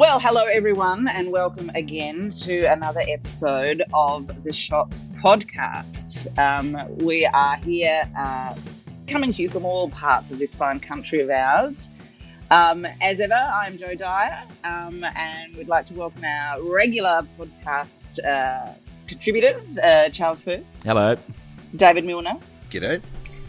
Well, hello everyone, and welcome again to another episode of the Shots podcast. Um, we are here uh, coming to you from all parts of this fine country of ours. Um, as ever, I'm Jo Dyer, um, and we'd like to welcome our regular podcast uh, contributors, uh, Charles Firth, Hello. David Milner, G'day.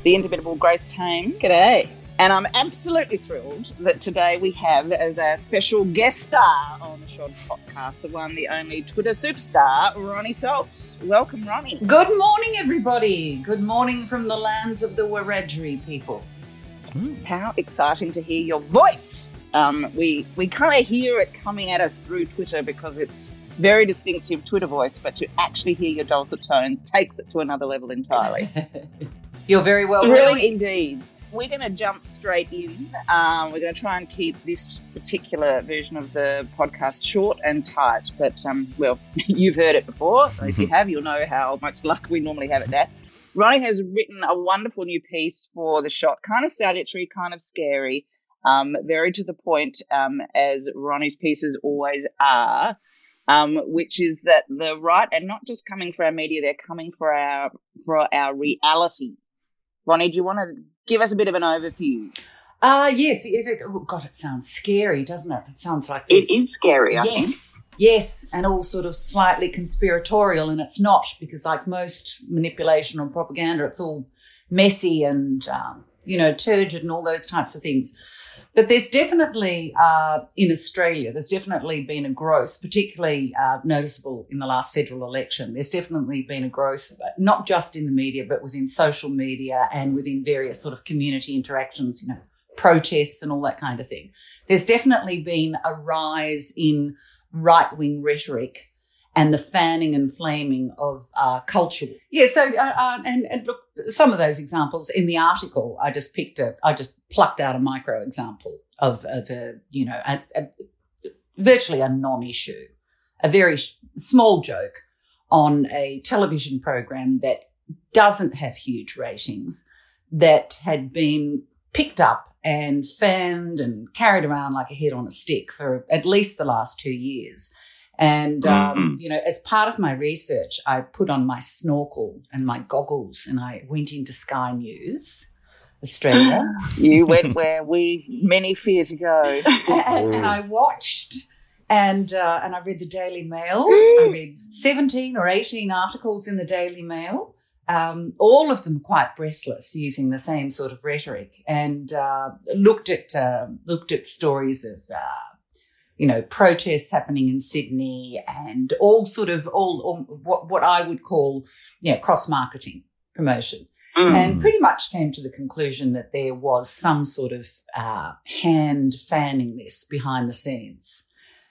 the indomitable Grace Tame, G'day. And I'm absolutely thrilled that today we have as our special guest star on the Shot podcast, the one, the only Twitter superstar, Ronni Salt. Welcome, Ronni. Good morning, everybody. Good morning from the lands of the Wiradjuri people. How exciting to hear your voice! Um, we we kind of hear it coming at us through Twitter because it's very distinctive Twitter voice, but to actually hear your dulcet tones takes it to another level entirely. You're very well. Really, indeed. We're going to jump straight in. Um, we're going to try and keep this particular version of the podcast short and tight. But, um, well, you've heard it before. So if you have, you'll know how much luck we normally have at that. Ronni has written a wonderful new piece for The Shot, kind of salutary, kind of scary, um, very to the point, um, as Ronni's pieces always are. Um, which is that the right, and not just coming for our media, they're coming for our for our reality. Ronni, do you want to give us a bit of an overview? Ah, yes. It, it- oh, God, it sounds scary, doesn't it? It sounds like It this. is scary, I think. Yes. Yes, and all sort of slightly conspiratorial, and it's not because, like most manipulation or propaganda, it's all messy and um, you know turgid and all those types of things. But there's definitely uh, in Australia, there's definitely been a growth, particularly uh, noticeable in the last federal election. There's definitely been a growth, not just in the media, but within social media and within various sort of community interactions, you know, protests and all that kind of thing. There's definitely been a rise in right wing rhetoric and the fanning and flaming of uh, culture. Yeah, so uh, uh, and and look, some of those examples in the article, I just picked a, I just plucked out a micro example of of a you know a, a, virtually a non-issue, a very small joke on a television program that doesn't have huge ratings that had been picked up and fanned and carried around like a head on a stick for at least the last two years. And, um, you know, as part of my research, I put on my snorkel and my goggles and I went into Sky News, Australia. You went where we many fear to go. and, and I watched and uh, and I read the Daily Mail. I read seventeen or eighteen articles in the Daily Mail. Um, all of them quite breathless, using the same sort of rhetoric, and uh, looked at uh, looked at stories of uh, you know protests happening in Sydney and all sort of all, all what what I would call you know cross marketing promotion Mm. and pretty much came to the conclusion that there was some sort of uh, hand fanning this behind the scenes.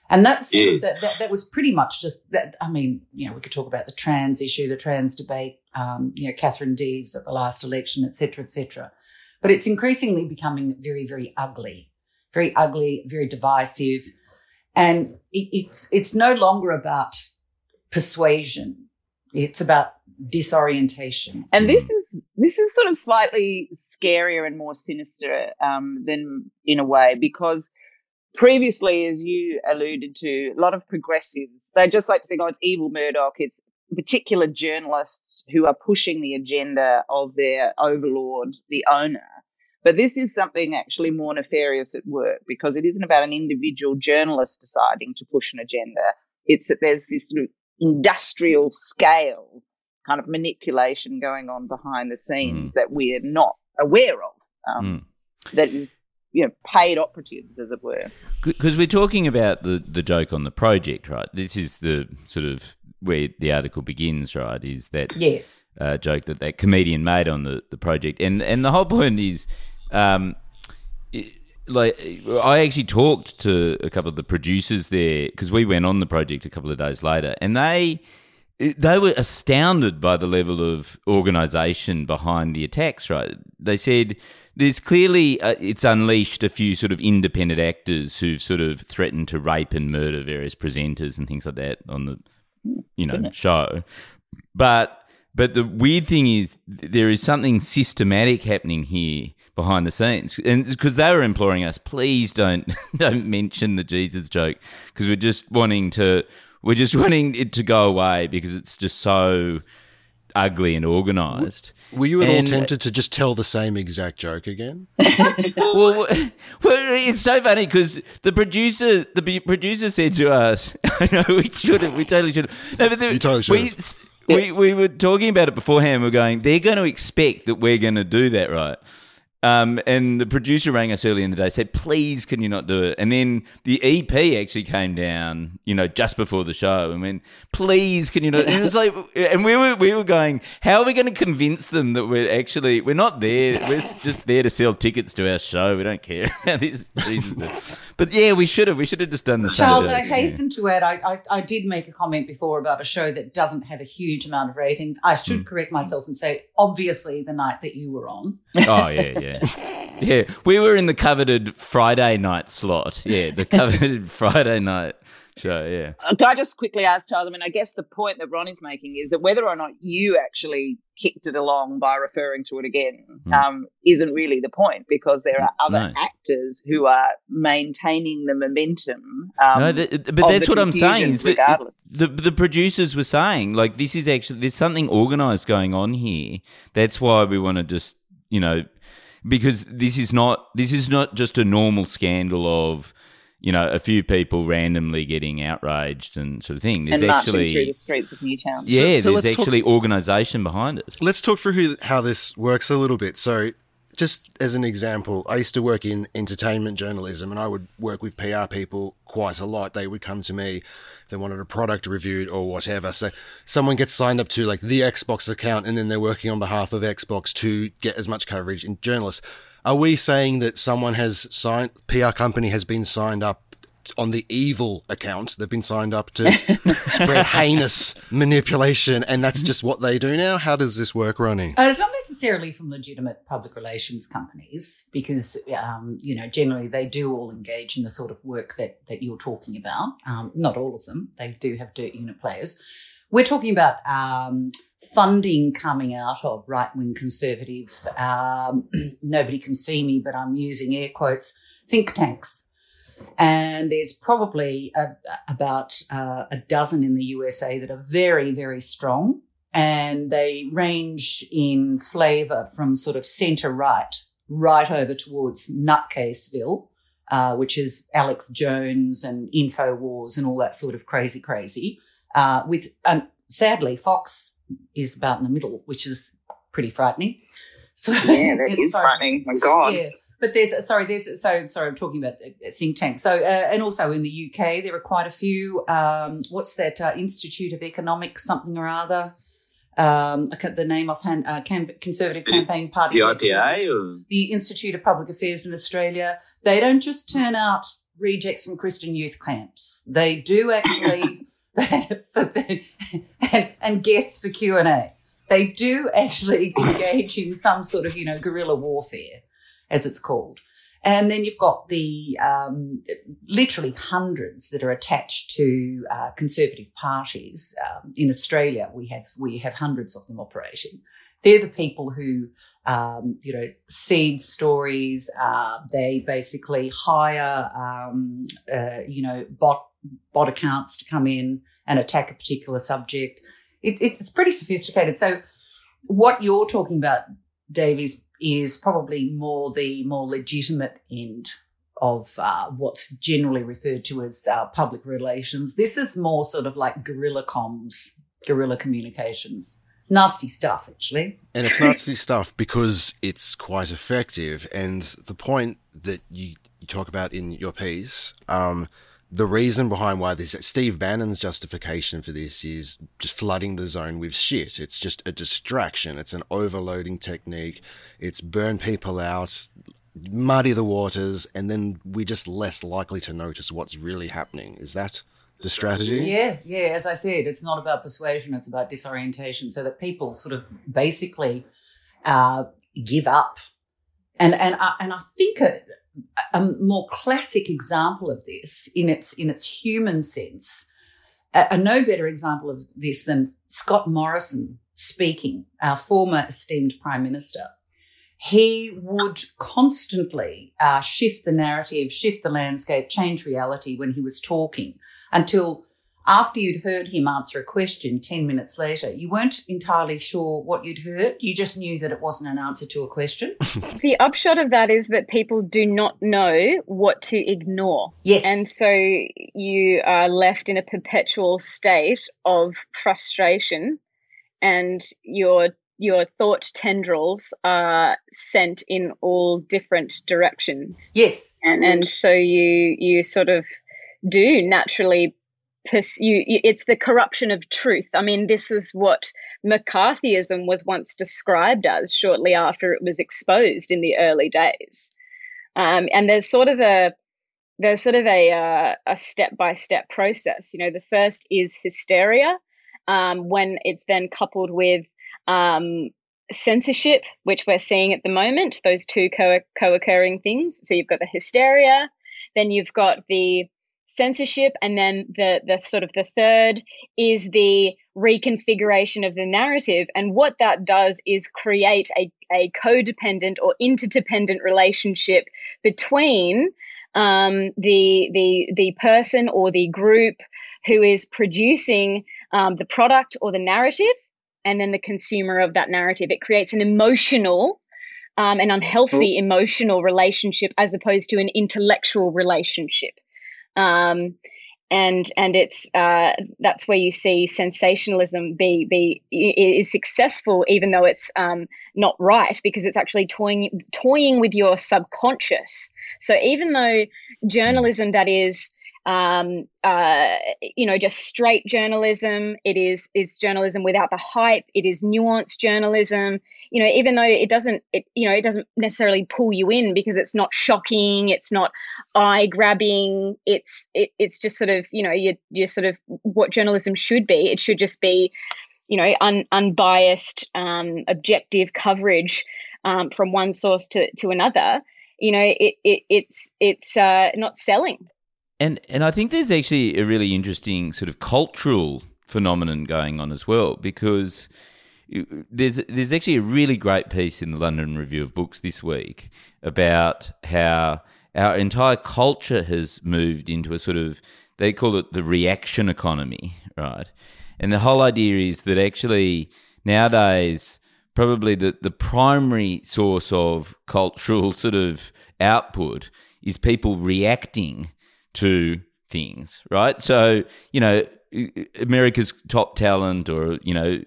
And that's Yes. that, that, that was pretty much just that. I mean, you know, we could talk about the trans issue, the trans debate, um, you know, Katherine Deves at the last election, et cetera, et cetera. But it's increasingly becoming very, very ugly, very ugly, very divisive, and it, it's it's no longer about persuasion. It's about disorientation. And this is this is sort of slightly scarier and more sinister um, than in a way because previously, as you alluded to, a lot of progressives they just like to think, oh, it's evil Murdoch. It's particular journalists who are pushing the agenda of their overlord, the owner. But this is something actually more nefarious at work because it isn't about an individual journalist deciding to push an agenda. It's that there's this sort of industrial scale kind of manipulation going on behind the scenes that we're not aware of. Um, That is, you know, paid operatives, as it were. Because we're talking about the, the joke on the project, right? This is the sort of where the article begins, right? Is that Yes. uh, joke that that comedian made on the, the project, and and the whole point is, um, it, like I actually talked to a couple of the producers there because we went on the project a couple of days later, and they they were astounded by the level of organisation behind the attacks. Right? They said there's clearly uh, it's unleashed a few sort of independent actors who've sort of threatened to rape and murder various presenters and things like that on the you know show, but. But the weird thing is, there is something systematic happening here behind the scenes, and because they were imploring us, please don't don't mention the Jesus joke, because we're just wanting to we're just wanting it to go away because it's just so ugly and organised. Were you at and, all tempted to just tell the same exact joke again? well, well, it's so funny because the producer, the producer said to us, "I know we should have, we totally should have." No, but the, you totally should. We, we, we were talking about it beforehand. We're going, they're going to expect that we're going to do that, right? Um, and the producer rang us early in the day, said, "Please, can you not do it?" And then the EP actually came down, you know, just before the show, and went, "Please, can you not?" And it was like, and we were we were going, "How are we going to convince them that we're actually we're not there? We're just there to sell tickets to our show. We don't care about this." Jesus. But yeah, we should have. We should have just done the same. Charles, I hasten yeah. to add, I, I, I did make a comment before about a show that doesn't have a huge amount of ratings. I should mm. correct myself and say, obviously, the night that you were on. Oh yeah, yeah. Yeah, we were in the coveted Friday night slot. Yeah, the coveted Friday night show. Yeah. Uh, can I just quickly ask Charles? I mean, I guess the point that Ronni's making is that whether or not you actually kicked it along by referring to it again mm. um, isn't really the point because there are other no. actors who are maintaining the momentum. Um, no, the, but that's what I'm saying. Regardless, the, the the producers were saying like this is actually there's something organised going on here. That's why we want to just you know because this is not this is not just a normal scandal of you know a few people randomly getting outraged and sort of thing. There's and actually through the streets of Newtown. Yeah, so, so there's actually organisation behind it. Let's talk through who, how this works a little bit. So. Just as an example, I used to work in entertainment journalism and I would work with PR people quite a lot. They would come to me if they wanted a product reviewed or whatever. So someone gets signed up to like the Xbox account and then they're working on behalf of Xbox to get as much coverage in journalists. Are we saying that someone has signed, PR company has been signed up on the evil account. They've been signed up to spread heinous manipulation, and that's just what they do now. How does this work, Ronni? Uh, it's not necessarily from legitimate public relations companies, because um, you know generally they do all engage in the sort of work that that you're talking about. Um, not all of them; they do have dirt unit players. We're talking about um, funding coming out of right wing conservative. Um, nobody can see me, but I'm using air quotes. Think tanks and there's probably a, about uh, a dozen in the USA that are very, very strong. And they range in flavor from sort of center right, right over towards Nutcaseville, uh, which is Alex Jones and InfoWars and all that sort of crazy, crazy. Uh, with, um, sadly, Fox is about in the middle, which is pretty frightening. So yeah, that is frightening. My God. Yeah but there's sorry, there's so sorry. I'm talking about the think tanks. So uh, and also in the UK, there are quite a few. Um, what's that uh, Institute of Economics something or other? Um, the name offhand, uh, Conservative Campaign Party. The IPA? The Institute of Public Affairs in Australia. They don't just turn out rejects from Christian youth camps. They do actually, and, and guests for Q&A. They do actually engage in some sort of, you know, guerrilla warfare as it's called. And then you've got the um, literally hundreds that are attached to uh, conservative parties um, in Australia. We have we have hundreds of them operating. They're the people who, um, you know, seed stories. Uh, they basically hire, um, uh, you know, bot bot accounts to come in and attack a particular subject. It, it's pretty sophisticated. So, what you're talking about, Dave, is is probably more the more legitimate end of uh, what's generally referred to as uh, public relations. This is more sort of like guerrilla comms, guerrilla communications. Nasty stuff, actually. And it's nasty stuff because it's quite effective. And the point that you, you talk about in your piece, um, the reason behind why this Steve Bannon's justification for this is just flooding the zone with shit. It's just a distraction. It's an overloading technique. It's burn people out, muddy the waters, and then we're just less likely to notice what's really happening. Is that the strategy? Yeah, yeah. As I said, it's not about persuasion; it's about disorientation, so that people sort of basically uh, give up. And and I, and I think a, a more classic example of this, in its in its human sense, a, a no better example of this than Scott Morrison speaking, our former esteemed prime minister. He would constantly uh, shift the narrative, shift the landscape, change reality when he was talking until after you'd heard him answer a question 10 minutes later, you weren't entirely sure what you'd heard. You just knew that it wasn't an answer to a question. the upshot of that is that people do not know what to ignore. Yes. And so you are left in a perpetual state of frustration and your your thought tendrils are sent in all different directions. Yes. And and so you you sort of do naturally it's the corruption of truth. I mean this is what mccarthyism was once described as shortly after it was exposed in the early days. Um, and there's sort of a there's sort of a uh, a step by step process. You know the first is hysteria um, when it's then coupled with um, censorship which we're seeing at the moment those two co- co-occurring things. So you've got the hysteria then you've got the censorship and then the the sort of the third is the reconfiguration of the narrative. And what that does is create a, a codependent or interdependent relationship between um, the the the person or the group who is producing um, the product or the narrative and then the consumer of that narrative. It creates an emotional um, an unhealthy emotional relationship as opposed to an intellectual relationship um, and and it's uh, that's where you see sensationalism be be is successful, even though it's um, not right because it's actually toying toying with your subconscious. So even though journalism that is um, uh, you know, just straight journalism. It is is journalism without the hype. It is nuanced journalism. You know, even though it doesn't, it you know, it doesn't necessarily pull you in because it's not shocking. It's not eye grabbing. It's it, it's just sort of you know, you you sort of what journalism should be. It should just be, you know, un, unbiased, um, objective coverage um, from one source to to another. You know, it, it it's it's uh, not selling and and I think there's actually a really interesting sort of cultural phenomenon going on as well because there's there's actually a really great piece in the London Review of Books this week about how our entire culture has moved into a sort of they call it the reaction economy, right? And the whole idea is that actually nowadays probably the, the primary source of cultural sort of output is people reacting to things, right? So, you know, America's Top Talent or, you know,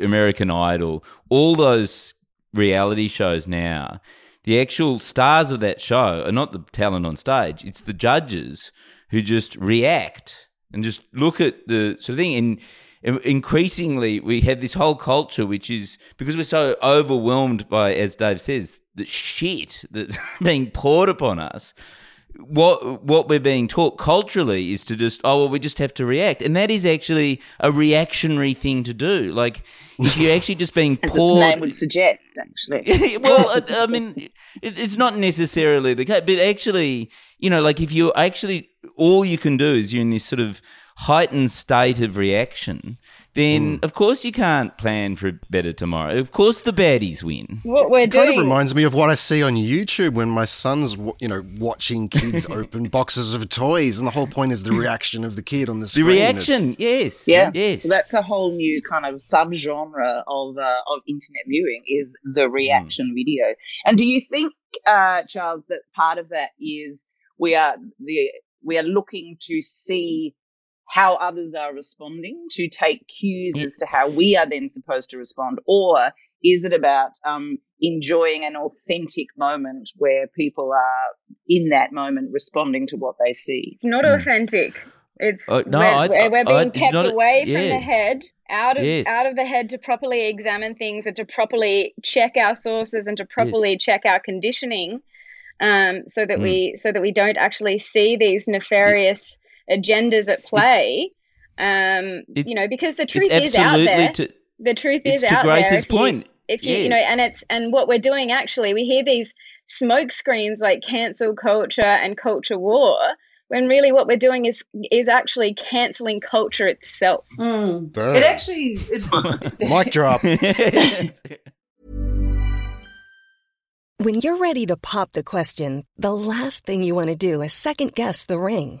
American Idol, all those reality shows now, the actual stars of that show are not the talent on stage, it's the judges who just react and just look at the sort of thing. And increasingly, we have this whole culture which is because we're so overwhelmed by, as Dave says, the shit that's being poured upon us what what we're being taught culturally is to just oh well we just have to react. And that is actually a reactionary thing to do. Like if you're actually just being poured name would suggest actually. Well I, I mean it, it's not necessarily the case but actually you know like if you actually all you can do is you're in this sort of heightened state of reaction then mm. of course you can't plan for a better tomorrow. Of course the baddies win. What we're it doing kind of reminds me of what I see on YouTube when my son's, you know, watching kids open boxes of toys, and the whole point is the reaction of the kid on the screen. The reaction, yes, yeah, yes. So that's a whole new kind of subgenre of uh, of internet viewing is the reaction mm. video. And do you think, uh, Charles, that part of that is we are the we are looking to see how others are responding to take cues as to how we are then supposed to respond or is it about um, enjoying an authentic moment where people are in that moment responding to what they see. It's not Mm. authentic. It's Oh, no, we're, I- we're- we're being it's kept not a- away yeah. from the head, out of Yes. out of the head to properly examine things and to properly check our sources and to properly check our conditioning, um, so that Mm. we so that we don't actually see these nefarious agendas at play. Um, It- you know, because the truth is out there. to, the truth it's is to out there. Grace's if you- point. if you Yeah. you know and it's and what we're doing actually we hear these smoke screens like cancel culture and culture war when really what we're doing is is actually canceling culture itself Mm. It actually, it, Mic drop. When you're ready to pop the question, the last thing you want to do is second guess the ring.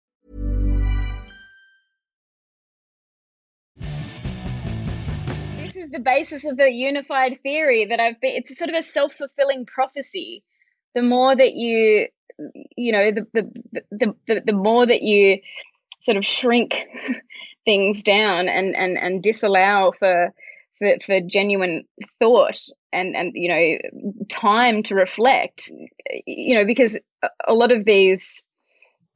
The basis of the unified theory that i've been it's sort of a self-fulfilling prophecy. The more that you you know the the the, the, the more that you sort of shrink things down and and and disallow for for, for genuine thought and and you know time to reflect you know because a- lot of these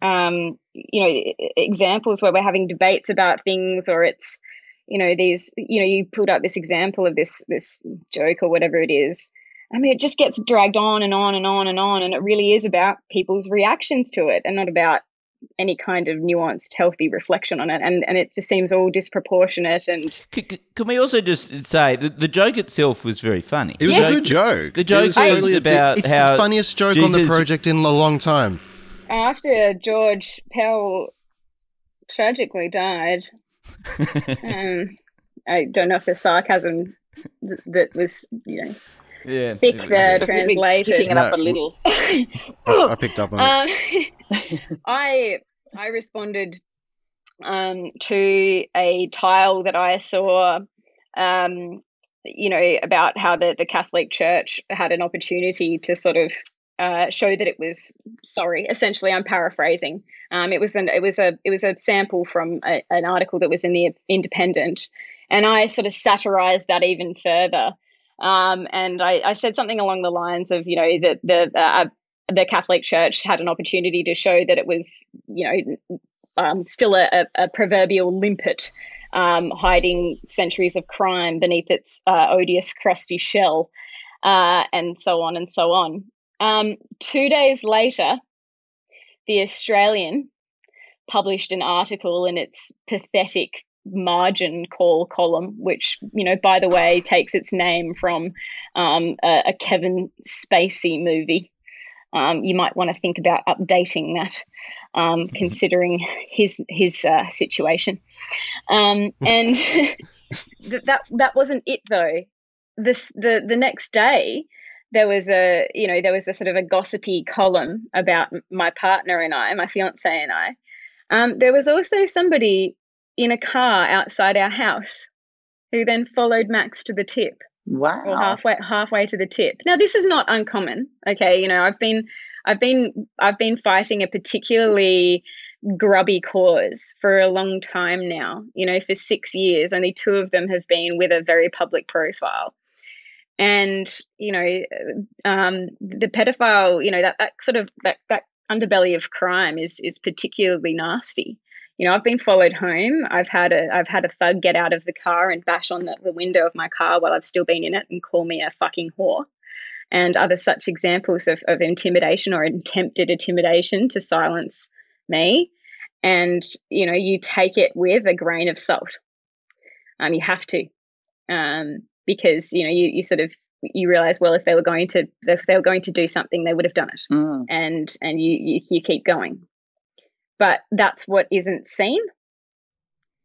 um you know examples where we're having debates about things or it's you know these you know you pulled up this example of this this joke or whatever it is i mean it just gets dragged on and on and on and on and it really is about people's reactions to it and not about any kind of nuanced healthy reflection on it and and it just seems all disproportionate and C- c- Can we also just say the, the joke itself was very funny? It was The a good joke. The joke It was was totally a- about It's how the funniest joke on the project in a long time. after george pell tragically died um i don't know if the sarcasm th- that was you know yeah, thick there Really translated picking it up a little. I, I picked up on it. Um, I I responded um, to a tile that I saw, um, you know, about how the, the Catholic Church had an opportunity to sort of uh, show that it was sorry. Essentially, I'm paraphrasing. Um, it was an it was a it was a sample from a, an article that was in the Independent, and I sort of satirized that even further. Um, and I, I said something along the lines of, you know, that the uh, the Catholic Church had an opportunity to show that it was, you know, um, still a, a, a proverbial limpet, um, hiding centuries of crime beneath its uh, odious crusty shell, uh, and so on and so on. Um, two days later, the Australian published an article in its pathetic margin call column, which, you know, by the way, takes its name from um, a, a Kevin Spacey movie. Um, you might want to think about updating that, um, considering his his uh, situation. Um, and that that wasn't it though. This the the next day there was a you know there was a sort of a gossipy column about my partner and I, my fiance and I. Um, there was also somebody in a car outside our house who then followed Max to the tip Wow. or halfway halfway to the tip. Now this is not uncommon. Okay, you know, I've been I've been I've been fighting a particularly grubby cause for a long time now. You know, for 6 years, only two of them have been with a very public profile. And, you know, um, the pedophile, you know, that, that sort of that, that underbelly of crime is is particularly nasty. You know, I've been followed home. I've had a I've had a thug get out of the car and bash on the, the window of my car while I've still been in it and call me a fucking whore. And other such examples of, of intimidation or attempted intimidation to silence me. And, you know, you take it with a grain of salt. Um, you have to. Um, because, you know, you, you sort of you realize, well, if they were going to if they were going to do something, they would have done it. Mm. And and you, you you keep going but that's what isn't seen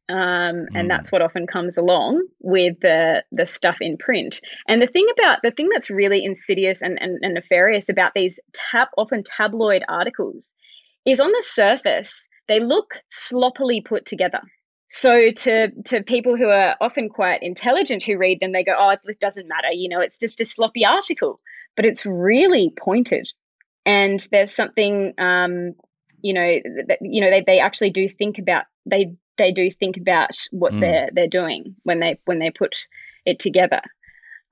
um, and Mm. that's what often comes along with the the stuff in print and the thing about the thing that's really insidious and, and, and nefarious about these tab often tabloid articles is on the surface they look sloppily put together so to to people who are often quite intelligent who read them, they go, "Oh, it doesn't matter. You know, it's just a sloppy article." But it's really pointed, and there's something, um, you know, that, you know, they, they actually do think about they they do think about what mm. they're they're doing when they when they put it together,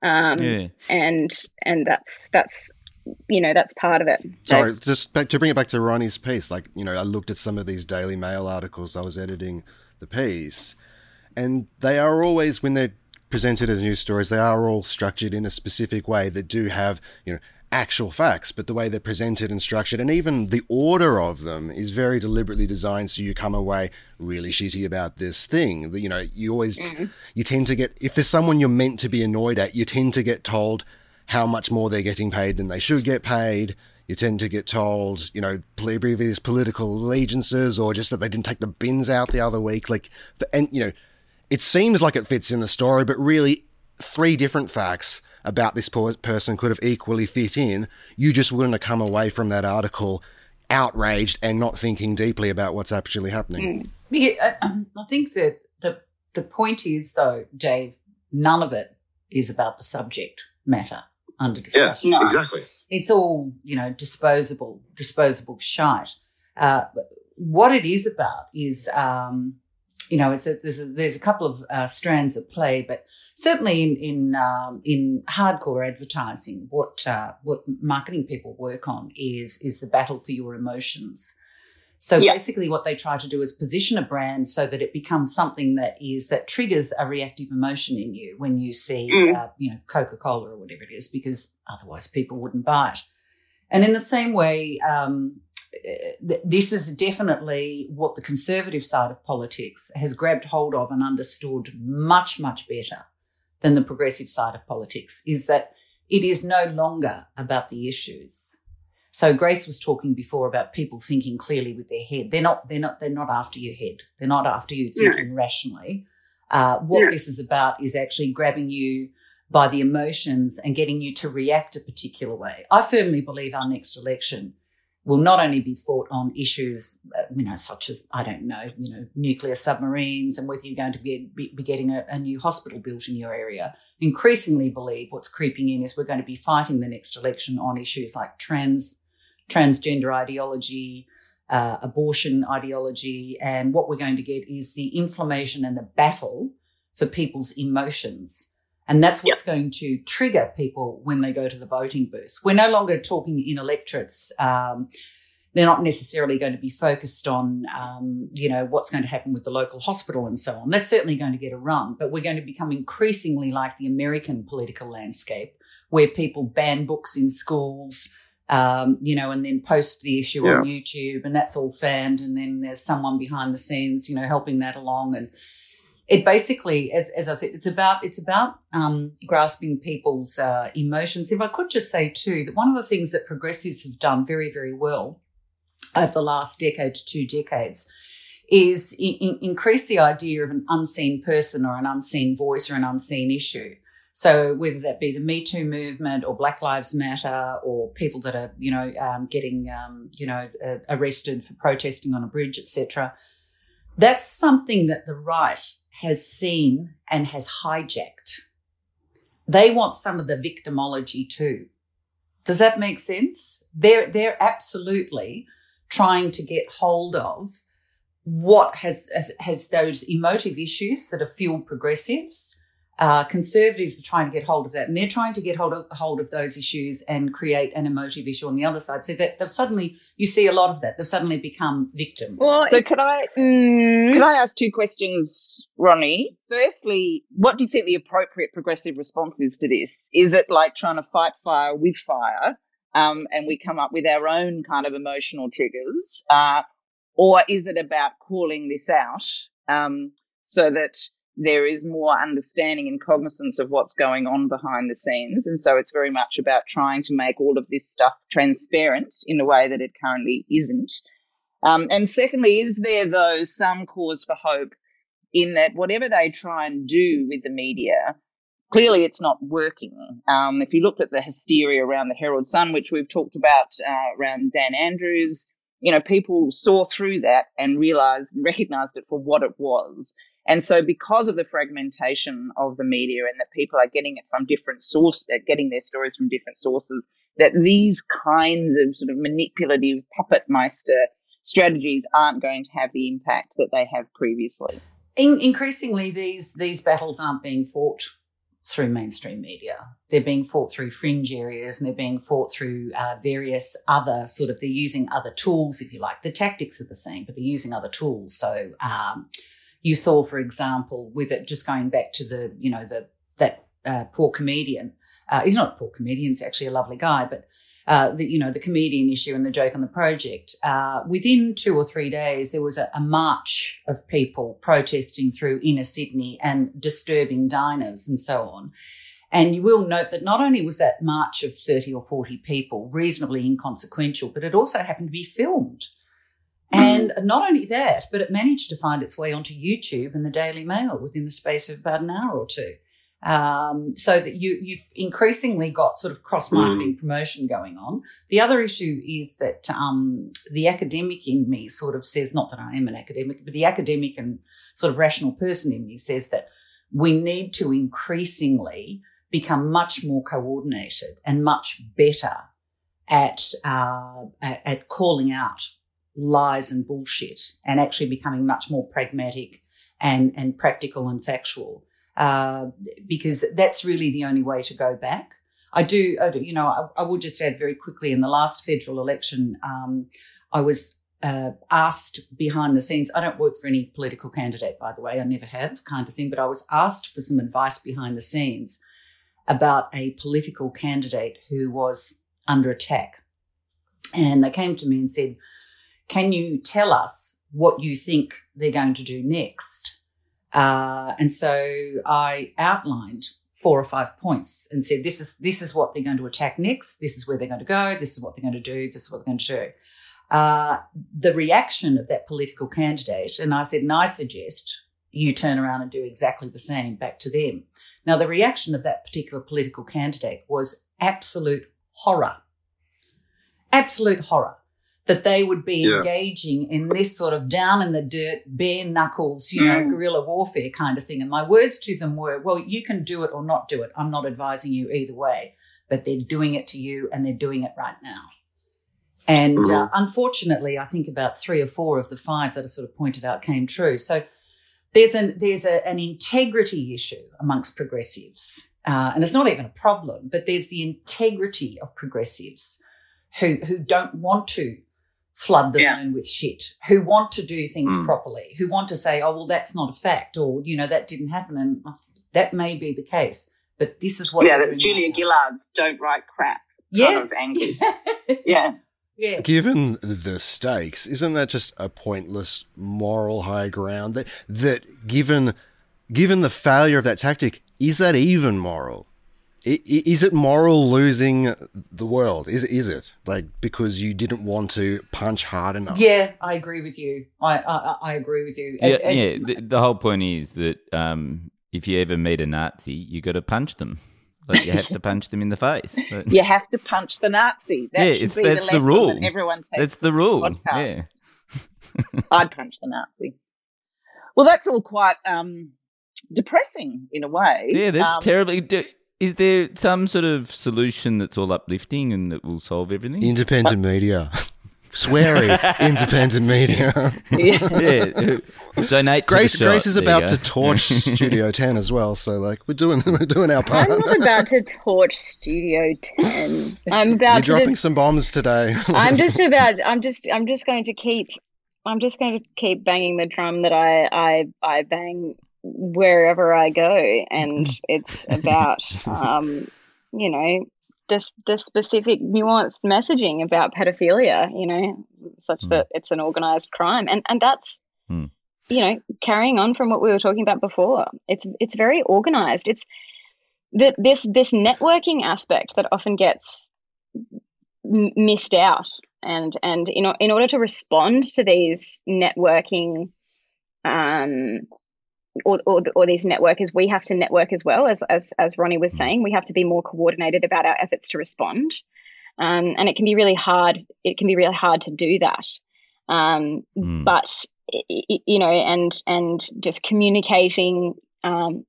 um, yeah. and and that's that's you know that's part of it. Sorry, just back, to bring it back to Ronni's piece. Like you know, I looked at some of these Daily Mail articles I was editing the piece. And they are always, when they're presented as news stories, they are all structured in a specific way that do have, you know, actual facts, but the way they're presented and structured, and even the order of them is very deliberately designed so you come away really shitty about this thing. You know, you always, mm. you tend to get, if there's someone you're meant to be annoyed at, you tend to get told how much more they're getting paid than they should get paid you tend to get told, you know, previous political allegiances or just that they didn't take the bins out the other week. Like, for, and, you know, it seems like it fits in the story, but really, three different facts about this poor person could have equally fit in. You just wouldn't have come away from that article outraged and not thinking deeply about what's actually happening. Mm. Yeah, I, um, I think that the the point is, though, Dave, none of it is about the subject matter under discussion. Yeah, no. exactly. It's all, you know, disposable, disposable shite. Uh, what it is about is, um, you know, it's a, there's a, there's a couple of uh, strands at play, but certainly in in um, in hardcore advertising, what uh, what marketing people work on is is the battle for your emotions. So yeah. basically, what they try to do is position a brand so that it becomes something that is that triggers a reactive emotion in you when you see, mm. uh, you know, Coca Cola or whatever it is, because otherwise people wouldn't buy it. And in the same way, um, this is definitely what the conservative side of politics has grabbed hold of and understood much, much better than the progressive side of politics. Is that it is no longer about the issues so Grace was talking before about people thinking clearly with their head. They're not. They're not. They're not after your head. They're not after you thinking no. rationally. Uh, what no. this is about is actually grabbing you by the emotions and getting you to react a particular way. I firmly believe our next election will not only be fought on issues, uh, you know, such as I don't know, you know, nuclear submarines and whether you're going to be, be, be getting a, a, new hospital built in your area. Increasingly, believe what's creeping in is we're going to be fighting the next election on issues like trans transgender ideology, uh, abortion ideology, and what we're going to get is the inflammation and the battle for people's emotions. And that's what's yep. going to trigger people when they go to the voting booth. We're no longer talking in electorates. Um, they're not necessarily going to be focused on, um, you know, what's going to happen with the local hospital and so on. That's certainly going to get a run, but we're going to become increasingly like the American political landscape, where people ban books in schools, um, you know, and then post the issue yeah. on YouTube, and that's all fanned, and then there's someone behind the scenes, you know, helping that along, and it basically, as, as I said, it's about it's about um, grasping people's uh, emotions. If I could just say too that one of the things that progressives have done very very well over the last decade to two decades is in, increase the idea of an unseen person or an unseen voice or an unseen issue. So whether that be the Me Too movement or Black Lives Matter or people that are, you know, um, getting, um, you know, uh, arrested for protesting on a bridge, etc. That's something that the right has seen and has hijacked. They want some of the victimology too. Does that make sense? They're, they're absolutely trying to get hold of what has, has those emotive issues that have fueled progressives. Uh, conservatives are trying to get hold of that, and they're trying to get hold of hold of those issues and create an emotive issue on the other side. So that they've suddenly you see a lot of that. They've suddenly become victims. Well, so could I mm, could I ask two questions, Ronni? Firstly, what do you think the appropriate progressive response is to this? Is it like trying to fight fire with fire, um, and we come up with our own kind of emotional triggers, uh, or is it about calling this out um, so that there is more understanding and cognizance of what's going on behind the scenes. And so it's very much about trying to make all of this stuff transparent in a way that it currently isn't. Um, and secondly, is there, though, some cause for hope in that whatever they try and do with the media, clearly it's not working. Um, if you looked at the hysteria around the Herald Sun, which we've talked about uh, around Dan Andrews, you know, people saw through that and realized recognized it for what it was. And so, because of the fragmentation of the media and that people are getting it from different sources, uh, getting their stories from different sources, that these kinds of sort of manipulative puppet strategies aren't going to have the impact that they have previously. In, increasingly, these these battles aren't being fought through mainstream media. They're being fought through fringe areas and they're being fought through uh, various other sort of, they're using other tools, if you like. The tactics are the same, but they're using other tools. So, um, you saw, for example, with it just going back to the, you know, the, that uh, poor comedian. Uh, he's not a poor comedian, he's actually a lovely guy, but uh, the, you know, the comedian issue and the joke on the project. Uh, within two or three days, there was a, a, march of people protesting through inner Sydney and disturbing diners and so on. And you will note that not only was that march of 30 or 40 people reasonably inconsequential, but it also happened to be filmed. And not only that, but it managed to find its way onto YouTube and the Daily Mail within the space of about an hour or two. Um, so that you, you've increasingly got sort of cross marketing mm. promotion going on. The other issue is that um, the academic in me sort of says, not that I am an academic, but the academic and sort of rational person in me says that we need to increasingly become much more coordinated and much better at, uh, at, at calling out lies and bullshit and actually becoming much more pragmatic and, and practical and factual. Uh, because that's really the only way to go back. I do, I do you know, I, I, will just add very quickly in the last federal election, um, I was uh, asked behind the scenes. I don't work for any political candidate, by the way, I never have, kind of thing, but I was asked for some advice behind the scenes about a political candidate who was under attack. And they came to me and said, Can you tell us what you think they're going to do next? Uh, and so I outlined four or five points and said, this is, this is what they're going to attack next. This is where they're going to go. This is what they're going to do. This is what they're going to do. Uh, the reaction of that political candidate, and I said, and I suggest you turn around and do exactly the same back to them. Now, the reaction of that particular political candidate was absolute horror. Absolute horror that they would be yeah. engaging in this sort of down in the dirt, bare knuckles, you know, mm. guerrilla warfare kind of thing. And my words to them were, well, you can do it or not do it. I'm not advising you either way, but they're doing it to you and they're doing it right now. And mm-hmm. uh, unfortunately, I think about three or four of the five that I sort of pointed out came true. So there's an, there's a, an integrity issue amongst progressives. Uh, and it's not even a problem, but there's the integrity of progressives who, who don't want to flood the yeah. zone with shit, who want to do things mm. properly, who want to say, oh, well, that's not a fact, or, you know, that didn't happen. And that may be the case, but this is what. Yeah, that's Julia Gillard's don't write crap. Yeah. Kind of yeah. Yeah. Given the stakes, isn't that just a pointless moral high ground? That that given given the failure of that tactic, is that even moral? Is it moral losing the world? Is is it like because you didn't want to punch hard enough? Yeah, I agree with you. I I, I agree with you. Yeah, and, yeah. The, the, whole point is that um, if you ever meet a Nazi, you got to punch them. Like you have to punch them in the face. you have to punch the Nazi. That yeah, should be that's the, the rule. That everyone takes. That's the rule. Podcast. Yeah. I'd punch the Nazi. Well, that's all quite um, depressing in a way. Yeah, that's um, terribly is there some sort of solution that's all uplifting and that will solve everything? Independent media. Sweary independent media. yeah. yeah. Donate. Grace. To Grace is there about to torch Studio Ten as well. So like we're doing we're doing our part. I'm not about to torch Studio Ten. I'm about You're to dropping just, some bombs today. I'm just about. I'm just. I'm just going to keep. I'm just going to keep banging the drum that I I I bang wherever I go, and it's about um, you know this the specific nuanced messaging about pedophilia. You know, such mm. that it's an organized crime, and and that's. Mm. You know, carrying on from what we were talking about before, it's it's very organized. It's that this this networking aspect that often gets m- missed out and and in, in order to respond to these networking um, or, or, or, these networkers, we have to network as well. As, as, as Ronni was saying, we have to be more coordinated about our efforts to respond. Um, and it can be really hard. It can be really hard to do that. Um, mm. But you know, and and just communicating um,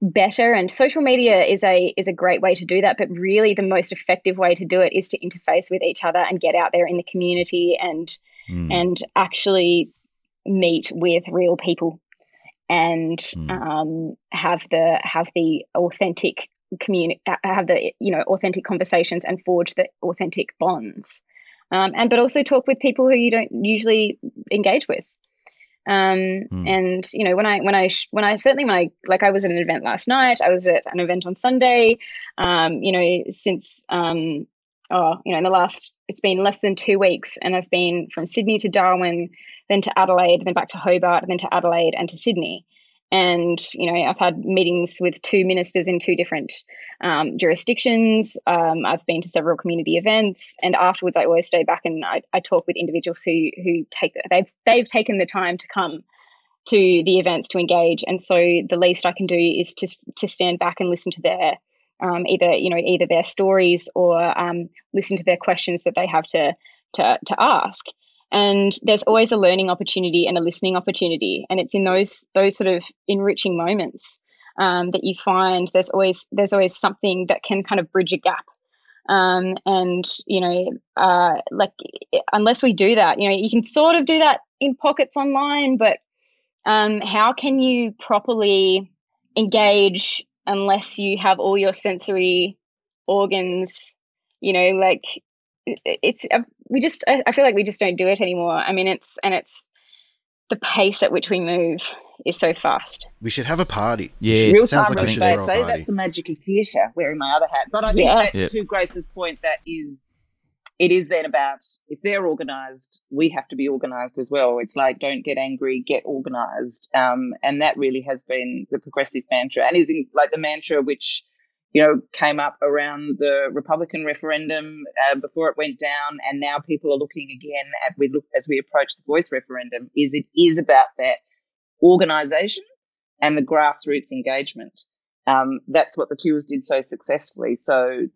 better. And social media is a is a great way to do that. But really, the most effective way to do it is to interface with each other and get out there in the community and mm. and actually meet with real people and mm. um, have the have the authentic community have the you know authentic conversations and forge the authentic bonds um, and but also talk with people who you don't usually engage with um, mm. and you know when i when i when i certainly when i like i was at an event last night i was at an event on sunday um, you know since um, oh you know in the last it's been less than two weeks and i've been from sydney to darwin then to adelaide then back to hobart then to adelaide and to sydney. And you know i've had meetings with two ministers in two different um, jurisdictions. Um, i've been to several community events and afterwards i always stay back and i, I talk with individuals who who take they've they've taken the time to come to the events to engage. And so the least i can do is to to stand back and listen to their um, either you know either their stories or um, listen to their questions that they have to to to ask. And there's always a learning opportunity and a listening opportunity. And it's in those those sort of enriching moments um, that you find there's always there's always something that can kind of bridge a gap. Um, and you know uh, like unless we do that you know you can sort of do that in pockets online but um, how can you properly engage unless you have all your sensory organs you know like it's uh, we just I feel like we just don't do it anymore. I mean, it's and it's the pace at which we move is so fast. We should have a party. Yeah, real time like space. Say that's the magic of theatre. Wearing my other hat, but I think yes. that's yes. to Grace's point. That is, it is then about if they're organised, we have to be organised as well. It's like don't get angry, get organised, um, and that really has been the progressive mantra, and is in, like the mantra which you know, came up around the Republican referendum uh, before it went down, and now people are looking again at we look as we approach the voice referendum. Is it is about that organisation and the grassroots engagement. Um, that's what the Teals did so successfully. So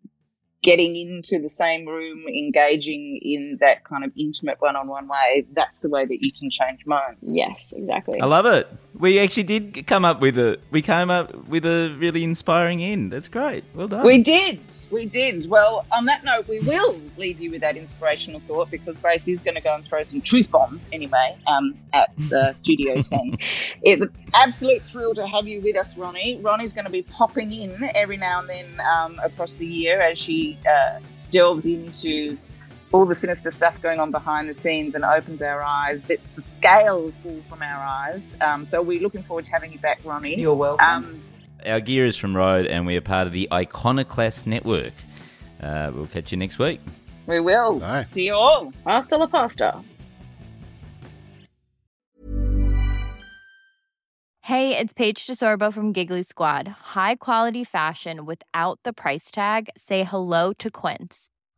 getting into the same room, engaging in that kind of intimate one on one way, that's the way that you can change minds. Yes, exactly. I love it. We actually did come up with a we came up with a really inspiring end. That's great. Well done. We did. We did. Well, on that note, we will leave you with that inspirational thought because Grace is going to go and throw some truth bombs anyway um, at the Studio 10. It's an absolute thrill to have you with us, Ronni. Ronni's going to be popping in every now and then um, across the year as she uh, delves into all the sinister stuff going on behind the scenes and opens our eyes. That's the scales fall from our eyes. Um, so we're looking forward to having you back, Ronni. You're welcome. Um, our gear is from Rode, and we are part of the Iconoclast Network. Uh, we'll catch you next week. We will. Bye. See you all. Hasta la pasta. Hey, it's Paige DeSorbo from Giggly Squad. High quality fashion without the price tag. Say hello to Quince.